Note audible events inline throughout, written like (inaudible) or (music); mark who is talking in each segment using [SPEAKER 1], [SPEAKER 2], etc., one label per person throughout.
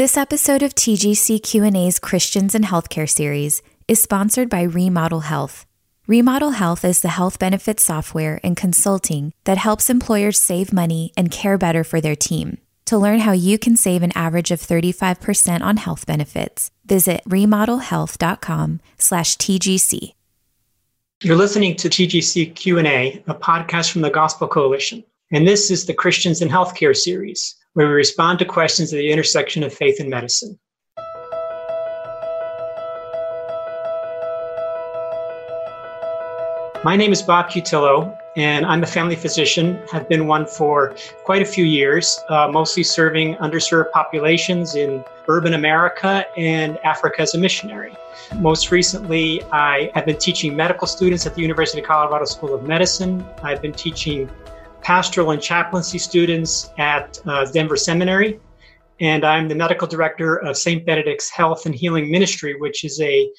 [SPEAKER 1] This episode of TGC Q&A's Christians and Healthcare series is sponsored by Remodel Health. Remodel Health is the health benefits software and consulting that helps employers save money and care better for their team. To learn how you can save an average of 35% on health benefits, visit remodelhealth.com/tgc.
[SPEAKER 2] You're listening to TGC Q&A, a podcast from the Gospel Coalition, and this is the Christians in Healthcare series where we respond to questions at the intersection of faith and medicine. My name is Bob Cutillo, and I'm a family physician, have been one for quite a few years, uh, mostly serving underserved populations in urban America and Africa as a missionary. Most recently, I have been teaching medical students at the University of Colorado School of Medicine. I've been teaching pastoral and chaplaincy students at uh, Denver Seminary. And I'm the medical director of St. Benedict's Health and Healing Ministry, which is a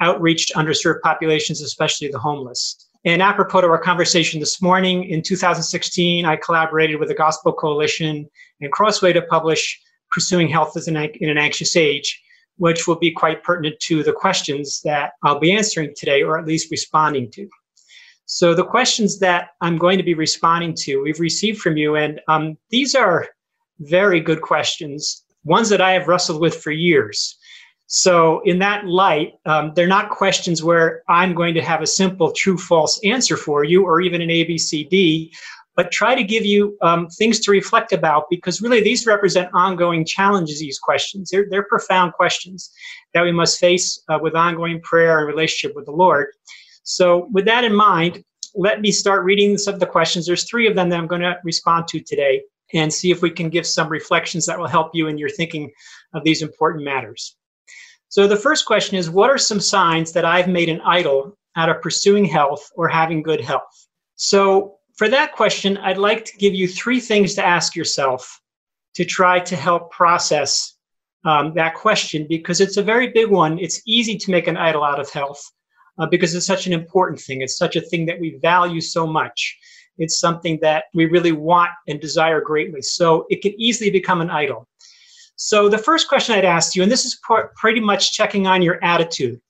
[SPEAKER 2] outreach to underserved populations, especially the homeless. And apropos to our conversation this morning, in 2016, I collaborated with the Gospel Coalition and Crossway to publish Pursuing Health in an Anxious Age, which will be quite pertinent to the questions that I'll be answering today, or at least responding to. So the questions that I'm going to be responding to, we've received from you, and um, these are very good questions, ones that I have wrestled with for years. So in that light, um, they're not questions where I'm going to have a simple true false answer for you or even an ABCD, but try to give you um, things to reflect about because really these represent ongoing challenges, these questions. They're, they're profound questions that we must face uh, with ongoing prayer and relationship with the Lord. So, with that in mind, let me start reading some of the questions. There's three of them that I'm going to respond to today and see if we can give some reflections that will help you in your thinking of these important matters. So, the first question is What are some signs that I've made an idol out of pursuing health or having good health? So, for that question, I'd like to give you three things to ask yourself to try to help process um, that question because it's a very big one. It's easy to make an idol out of health uh, because it's such an important thing. It's such a thing that we value so much. It's something that we really want and desire greatly. So it can easily become an idol. So the first question I'd ask you, and this is pretty much checking on your attitude.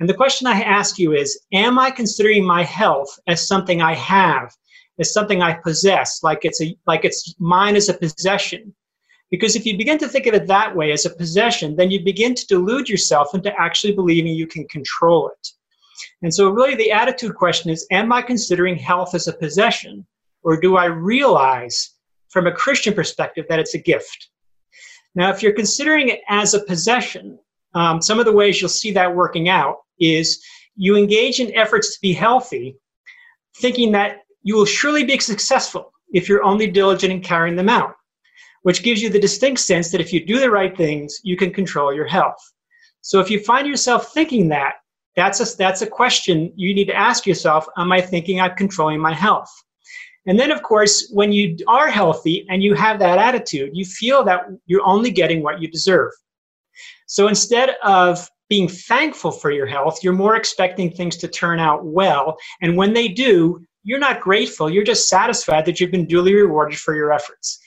[SPEAKER 2] And the question I ask you is Am I considering my health as something I have, as something I possess, like it's, a, like it's mine as a possession? Because if you begin to think of it that way as a possession, then you begin to delude yourself into actually believing you can control it. And so, really, the attitude question is Am I considering health as a possession, or do I realize from a Christian perspective that it's a gift? Now, if you're considering it as a possession, um, some of the ways you'll see that working out is you engage in efforts to be healthy, thinking that you will surely be successful if you're only diligent in carrying them out, which gives you the distinct sense that if you do the right things, you can control your health. So if you find yourself thinking that, that's a, that's a question you need to ask yourself Am I thinking I'm controlling my health? And then, of course, when you are healthy and you have that attitude, you feel that you're only getting what you deserve. So instead of being thankful for your health, you're more expecting things to turn out well. And when they do, you're not grateful. You're just satisfied that you've been duly rewarded for your efforts.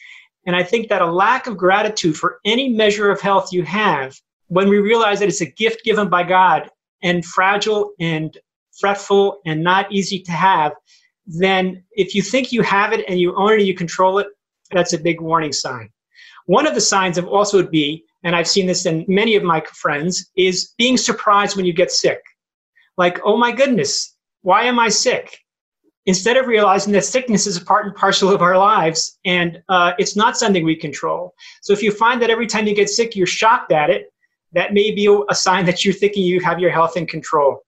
[SPEAKER 2] And I think that a lack of gratitude for any measure of health you have, when we realize that it's a gift given by God and fragile and fretful and not easy to have, then if you think you have it and you own it and you control it, that's a big warning sign. One of the signs of also would be, and I've seen this in many of my friends, is being surprised when you get sick. Like, oh my goodness, why am I sick? Instead of realizing that sickness is a part and parcel of our lives and uh, it's not something we control. So if you find that every time you get sick, you're shocked at it, that may be a sign that you're thinking you have your health in control.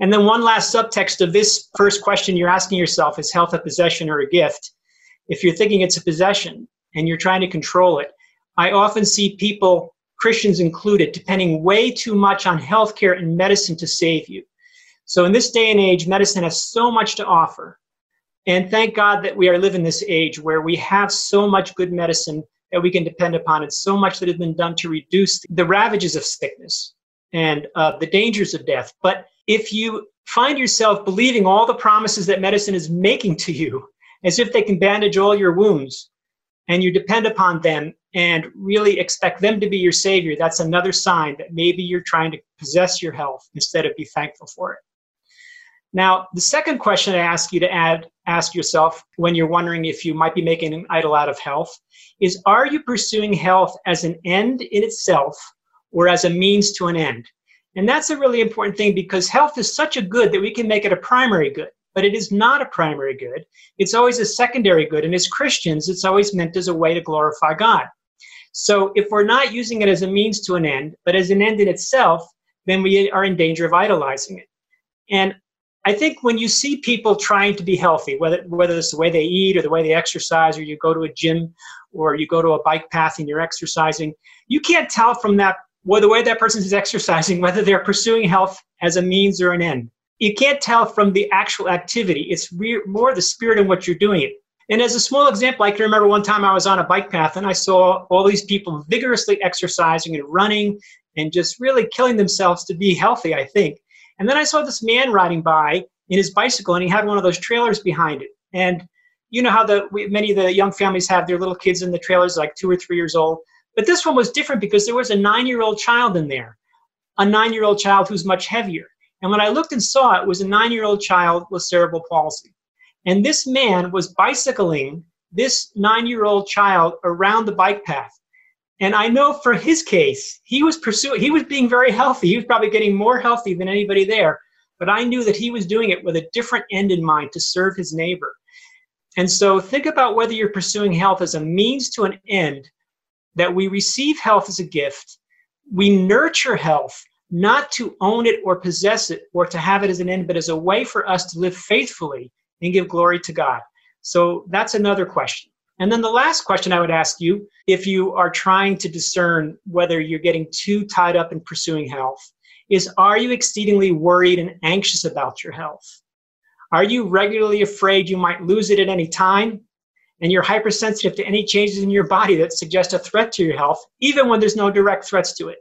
[SPEAKER 2] And then one last subtext of this first question you're asking yourself is health a possession or a gift? If you're thinking it's a possession and you're trying to control it, I often see people, Christians included, depending way too much on healthcare and medicine to save you. So in this day and age, medicine has so much to offer. And thank God that we are living this age where we have so much good medicine that we can depend upon. It's so much that has been done to reduce the ravages of sickness and uh, the dangers of death. But if you find yourself believing all the promises that medicine is making to you, as if they can bandage all your wounds, and you depend upon them, and really expect them to be your savior, that's another sign that maybe you're trying to possess your health instead of be thankful for it. Now, the second question I ask you to add, ask yourself when you're wondering if you might be making an idol out of health is Are you pursuing health as an end in itself or as a means to an end? And that's a really important thing because health is such a good that we can make it a primary good, but it is not a primary good. It's always a secondary good. And as Christians, it's always meant as a way to glorify God. So if we're not using it as a means to an end, but as an end in itself, then we are in danger of idolizing it. And I think when you see people trying to be healthy, whether whether it's the way they eat or the way they exercise, or you go to a gym or you go to a bike path and you're exercising, you can't tell from that well, the way that person is exercising (laughs) whether they're pursuing health as a means or an end. You can't tell from the actual activity. It's re- more the spirit in what you're doing it. And as a small example, I can remember one time I was on a bike path and I saw all these people vigorously exercising and running and just really killing themselves to be healthy, I think. And then I saw this man riding by in his bicycle and he had one of those trailers behind it. And you know how the we, many of the young families have their little kids in the trailers, like two or three years old. But this one was different because there was a nine-year-old child in there, a nine-year-old child who's much heavier. And when I looked and saw it, was a nine-year-old child with cerebral palsy. And this man was bicycling this nine-year-old child around the bike path. And I know for his case, he was pursuing, he was being very healthy. He was probably getting more healthy than anybody there. But I knew that he was doing it with a different end in mind to serve his neighbor. And so think about whether you're pursuing health as a means to an end, that we receive health as a gift. We nurture health not to own it or possess it or to have it as an end, but as a way for us to live faithfully and give glory to God. So that's another question. And then the last question I would ask you if you are trying to discern whether you're getting too tied up in pursuing health is are you exceedingly worried and anxious about your health? Are you regularly afraid you might lose it at any time? And you're hypersensitive to any changes in your body that suggest a threat to your health, even when there's no direct threats to it.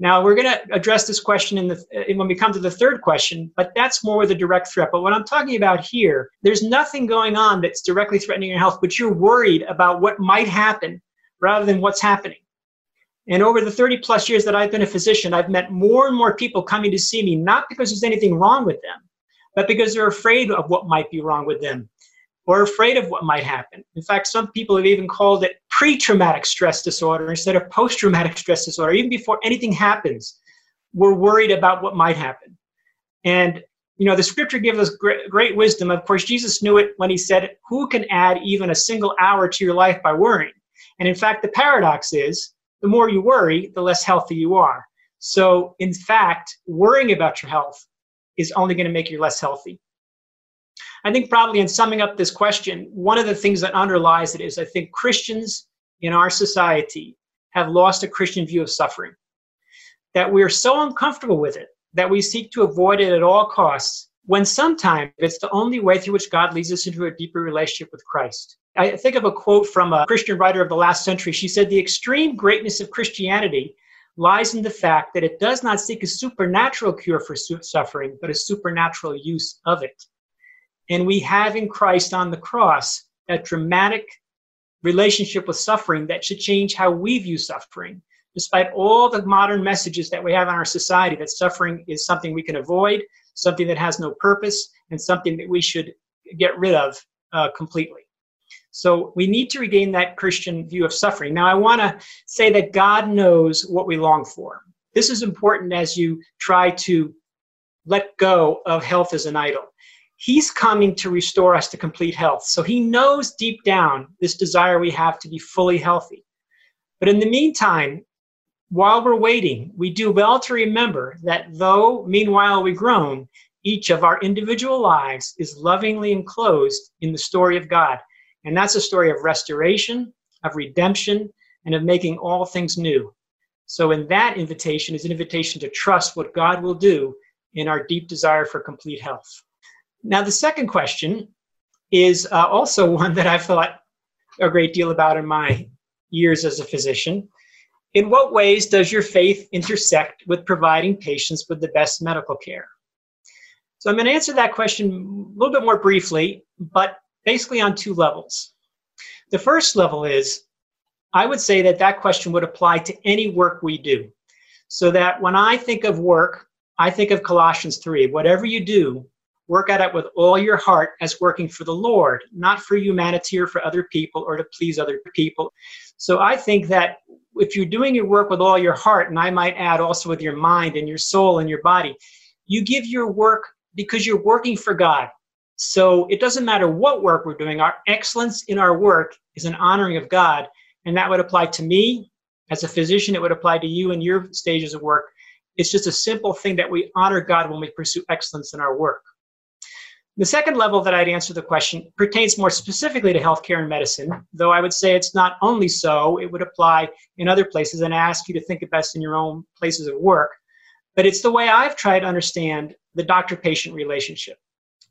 [SPEAKER 2] Now, we're going to address this question in the, uh, when we come to the third question, but that's more a direct threat. But what I'm talking about here, there's nothing going on that's directly threatening your health, but you're worried about what might happen rather than what's happening. And over the 30 plus years that I've been a physician, I've met more and more people coming to see me, not because there's anything wrong with them, but because they're afraid of what might be wrong with them or afraid of what might happen. In fact, some people have even called it pre traumatic stress disorder instead of post traumatic stress disorder. Even before anything happens, we're worried about what might happen. And, you know, the scripture gives us great, great wisdom. Of course, Jesus knew it when he said, Who can add even a single hour to your life by worrying? And in fact, the paradox is the more you worry, the less healthy you are. So, in fact, worrying about your health is only going to make you less healthy. I think probably in summing up this question, one of the things that underlies it is I think Christians in our society have lost a Christian view of suffering. That we're so uncomfortable with it that we seek to avoid it at all costs, when sometimes it's the only way through which God leads us into a deeper relationship with Christ. I think of a quote from a Christian writer of the last century. She said, The extreme greatness of Christianity lies in the fact that it does not seek a supernatural cure for suffering, but a supernatural use of it. And we have in Christ on the cross that dramatic relationship with suffering that should change how we view suffering. Despite all the modern messages that we have in our society that suffering is something we can avoid, something that has no purpose, and something that we should get rid of uh, completely. So we need to regain that Christian view of suffering. Now, I want to say that God knows what we long for. This is important as you try to let go of health as an idol. He's coming to restore us to complete health. So he knows deep down this desire we have to be fully healthy. But in the meantime, while we're waiting, we do well to remember that though meanwhile we groan, each of our individual lives is lovingly enclosed in the story of God. And that's a story of restoration, of redemption, and of making all things new. So, in that invitation is an invitation to trust what God will do in our deep desire for complete health. Now, the second question is uh, also (laughs) one that I've thought a great deal about in my years as a physician. In what ways does your faith intersect with providing patients with the best medical care? So I'm going to answer that question a little bit more briefly, but basically on two levels. The first level is I would say that that question would apply to any work we do. So that when I think of work, I think of Colossians 3. Whatever you do, work at it with all your heart as working for the Lord, not for humanity or for other people or to please other people. So I think that if you're doing your work with all your heart, and I might add also with your mind and your soul and your body, you give your work because you're working for God. So it doesn't matter what work we're doing, our excellence in our work is an honoring of God. And that would apply to me as a physician, it would apply to you in your stages of work. It's just a simple thing that we honor God when we pursue excellence in our work. The second level that I'd answer the question pertains more specifically to healthcare and medicine, though I would say it's not only so, it would apply in other places and ask you to think of best in your own places of work. But it's the way I've tried to understand the doctor patient relationship.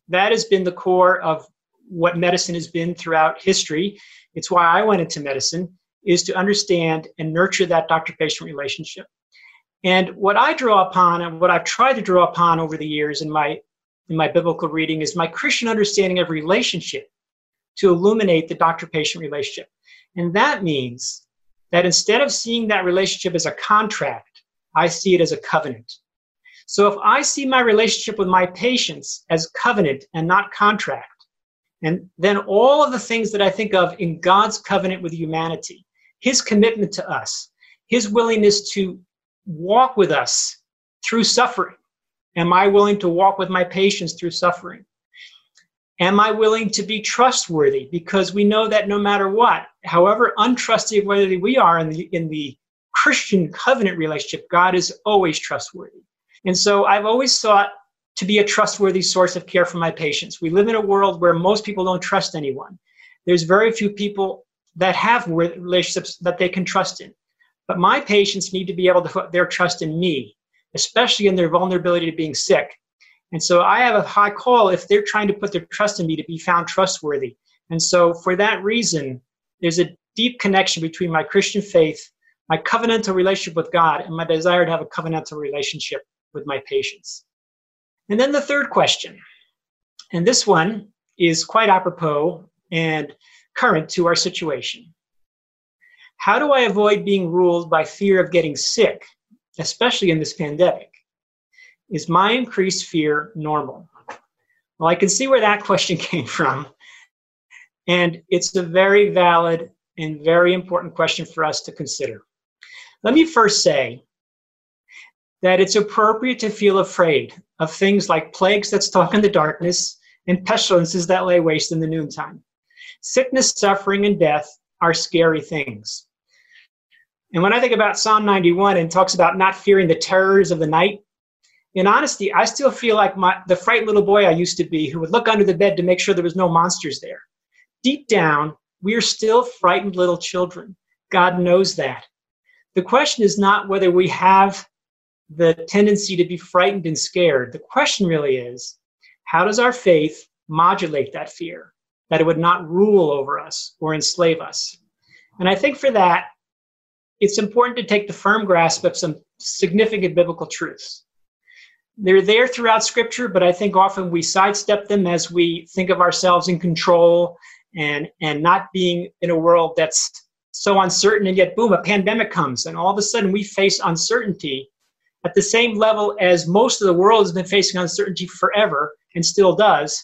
[SPEAKER 2] That has been the core of what medicine has been throughout history. It's why I went into medicine, is to understand and nurture that doctor patient relationship. And what I draw upon and what I've tried to draw upon over the years in my in my biblical reading is my Christian understanding of relationship to illuminate the doctor patient relationship. And that means that instead of seeing that relationship as a contract, I see it as a covenant. So if I see my relationship with my patients as covenant and not contract, and then all of the things that I think of in God's covenant with humanity, his commitment to us, his willingness to walk with us through suffering, Am I willing to walk with my patients through suffering? Am I willing to be trustworthy? Because we know that no matter what, however untrustworthy we are in the, in the Christian covenant relationship, God is always trustworthy. And so I've always sought to be a trustworthy source of care for my patients. We live in a world where most people don't trust anyone. There's very few people that have relationships that they can trust in. But my patients need to be able to put their trust in me especially in their vulnerability to being sick. And so I have a high call if they're trying to put their trust in me to be found trustworthy. And so for that reason, there's a deep connection between my Christian faith, my covenantal relationship with God, and my desire to have a covenantal relationship with my patients. And then the third question, and this one is quite apropos and current to our situation. How do I avoid being ruled by fear of getting sick especially in this pandemic. Is my increased fear normal? Well, I can see where that (laughs) question came from. And it's a very valid and very important question for us to consider. Let me first say that it's appropriate to feel afraid of things like plagues that stalk in the darkness and pestilences that lay waste in the noontime. Sickness, suffering, and death are scary things. And when I think about Psalm 91 and talks about not fearing the terrors of the night, in honesty, I still feel like my, the frightened little boy I used to be who would look under the bed to make sure there was no monsters there. Deep down, we are still frightened little children. God knows that. The question is not whether we have the tendency to be frightened and scared. The question really is how does our faith modulate that fear, that it would not rule over us or enslave us? And I think for that, it's important to take the firm grasp of some significant biblical truths. They're there throughout Scripture, but I think often we sidestep them as we think of ourselves in control and, and not being in a world that's so uncertain, and yet, boom, a pandemic comes, and all of a sudden we face uncertainty at the same level as most of the world has been facing uncertainty forever and still does.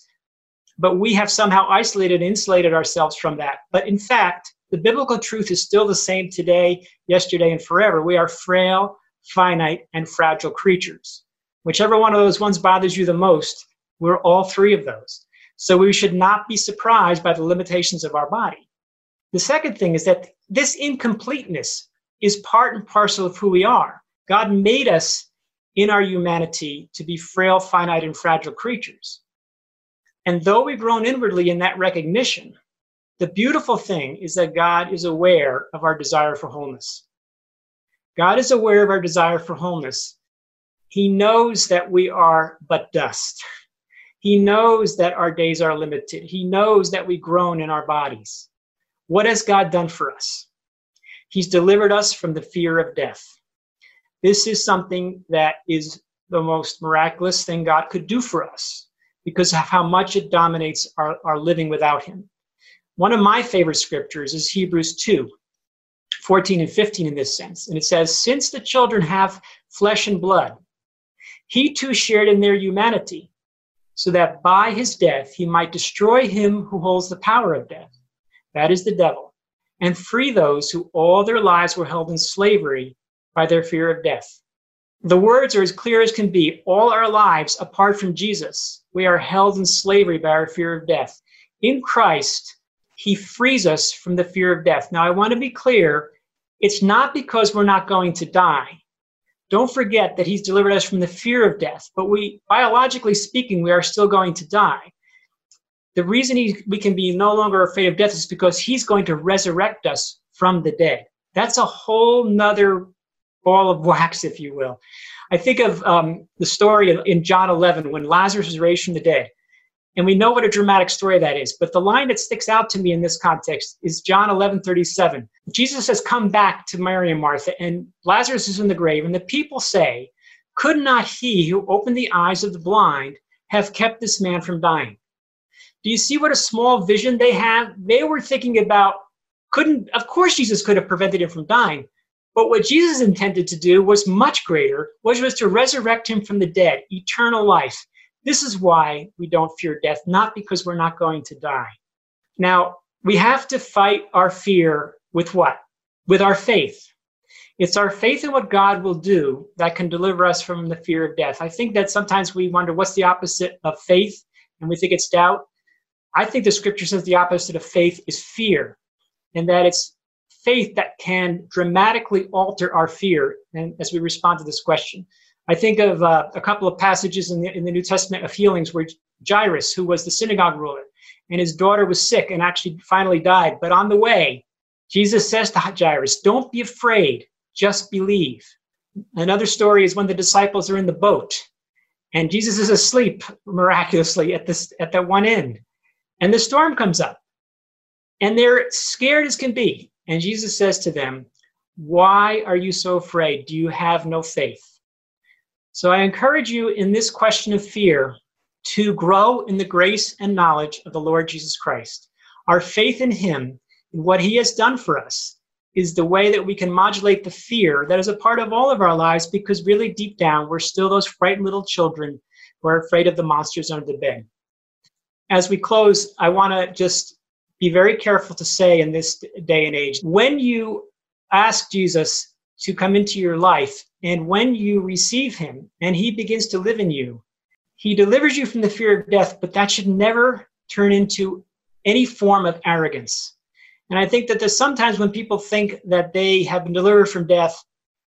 [SPEAKER 2] But we have somehow isolated, insulated ourselves from that. But in fact, the biblical truth is still the same today, yesterday, and forever. We are frail, finite, and fragile creatures. Whichever one of those ones bothers you the most, we're all three of those. So we should not be surprised by the limitations of our body. The second thing is that this incompleteness is part and parcel of who we are. God made us in our humanity to be frail, finite, and fragile creatures. And though we've grown inwardly in that recognition, the beautiful thing is that God is aware of our desire for wholeness. God is aware of our desire for wholeness. He knows that we are but dust. He knows that our days are limited. He knows that we groan in our bodies. What has God done for us? He's delivered us from the fear of death. This is something that is the most miraculous thing God could do for us because of how much it dominates our, our living without Him. One of my favorite scriptures is Hebrews 2. 14 and 15 in this sense. And it says, Since the children have flesh and blood, he too shared in their humanity, so that by his death he might destroy him who holds the power of death, that is the devil, and free those who all their lives were held in slavery by their fear of death. The words are as clear as can be. All our lives, apart from Jesus, we are held in slavery by our fear of death. In Christ, he frees us from the fear of death. Now, I want to be clear it's not because we're not going to die. Don't forget that he's delivered us from the fear of death, but we, biologically speaking, we are still going to die. The reason he, we can be no longer afraid of death is because he's going to resurrect us from the dead. That's a whole nother ball of wax, if you will. I think of um, the story in John 11 when Lazarus was raised from the dead. And we know what a dramatic story that is. But the line that sticks out to me in this context is John 11 37. Jesus has come back to Mary and Martha, and Lazarus is in the grave. And the people say, Could not he who opened the eyes of the blind have kept this man from dying? Do you see what a small vision they have? They were thinking about, couldn't, of course, Jesus could have prevented him from dying. But what Jesus intended to do was much greater, which was to resurrect him from the dead, eternal life. This is why we don't fear death, not because we're not going to die. Now, we have to fight our fear with what? With our faith. It's our faith in what God will do that can deliver us from the fear of death. I think that sometimes we wonder what's the opposite of faith, and we think it's doubt. I think the scripture says the opposite of faith is fear, and that it's faith that can dramatically alter our fear and as we respond to this question. I think of uh, a couple of passages in the, in the New Testament of healings where Jairus, who was the synagogue ruler, and his daughter was sick and actually finally died. But on the way, Jesus says to Jairus, Don't be afraid, just believe. Another story is when the disciples are in the boat and Jesus is asleep miraculously at this at that one end. And the storm comes up. And they're scared as can be. And Jesus says to them, Why are you so afraid? Do you have no faith? So I encourage you in this question of fear to grow in the grace and knowledge of the Lord Jesus Christ. Our faith in Him, in what He has done for us, is the way that we can modulate the fear that is a part of all of our lives because really deep down, we're still those frightened little children who are afraid of the monsters under the bed. As we close, I want to just be very careful to say in this day and age when you ask Jesus to come into your life, and when you receive him and he begins to live in you, he delivers you from the fear of death, but that should never turn into any form of arrogance. And I think that there's sometimes when people think that they have been delivered from death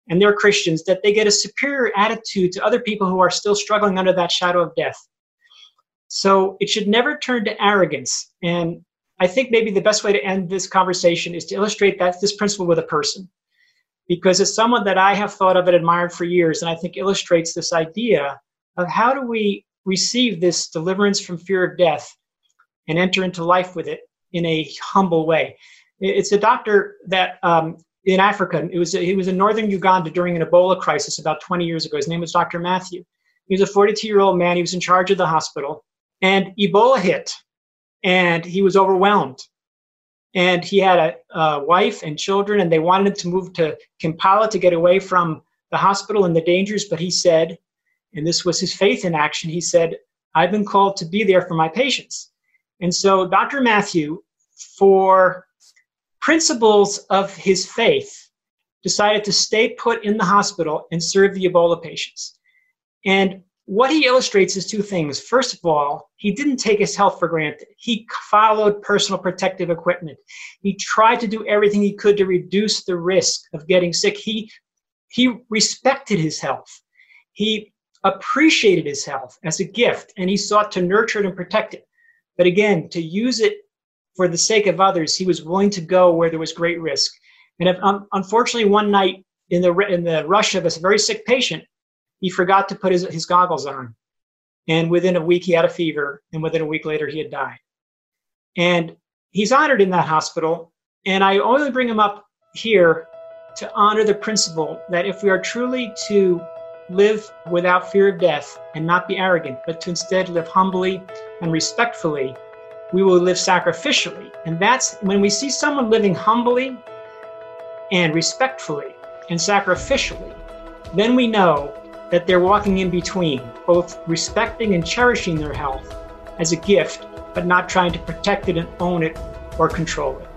[SPEAKER 2] and they're Christians, that they get a superior attitude to other people who are still struggling under that shadow of death. So it should never turn to arrogance. And I think maybe the best way to end this conversation is to illustrate that this principle with a person because it's someone that I have thought of and admired for years, and I think illustrates this idea of how do we receive this deliverance from fear of death and enter into life with it in a humble way. It's a doctor that um, in Africa, it was he was in northern Uganda during an Ebola crisis about 20 years ago. His name was Dr. Matthew. He was a 42 year old man. He was in charge of the hospital, and Ebola hit, and he was overwhelmed and he had a, a, wife and children, and they wanted him to move to Kampala to get away from the hospital and the dangers. But he said, and this was his faith in action, he said, I've been called to be there for my patients. And so Dr. Matthew, for principles of his faith, decided to stay put in the hospital and serve the Ebola patients. And what he illustrates is two things. First of all, he didn't take his health for granted. He followed personal protective equipment. He tried to do everything he could to reduce the risk of getting sick. He, he respected his health. He appreciated his health as a gift and he sought to nurture it and protect it. But again, to use it for the sake of others, he was willing to go where there was great risk. And if, um, unfortunately, one night in the, in the rush of a very sick patient, he forgot to put his, his goggles on. And within a week, he had a fever. And within a week later, he had died. And he's honored in that hospital. And I only bring him up here to honor the principle that if we are truly to live without fear of death and not be arrogant, but to instead live humbly and respectfully, we will live sacrificially. And that's when we see someone living humbly and respectfully and sacrificially, then we know that they're walking in between, both respecting and cherishing their health as a gift, but not trying to protect it and own it or control it.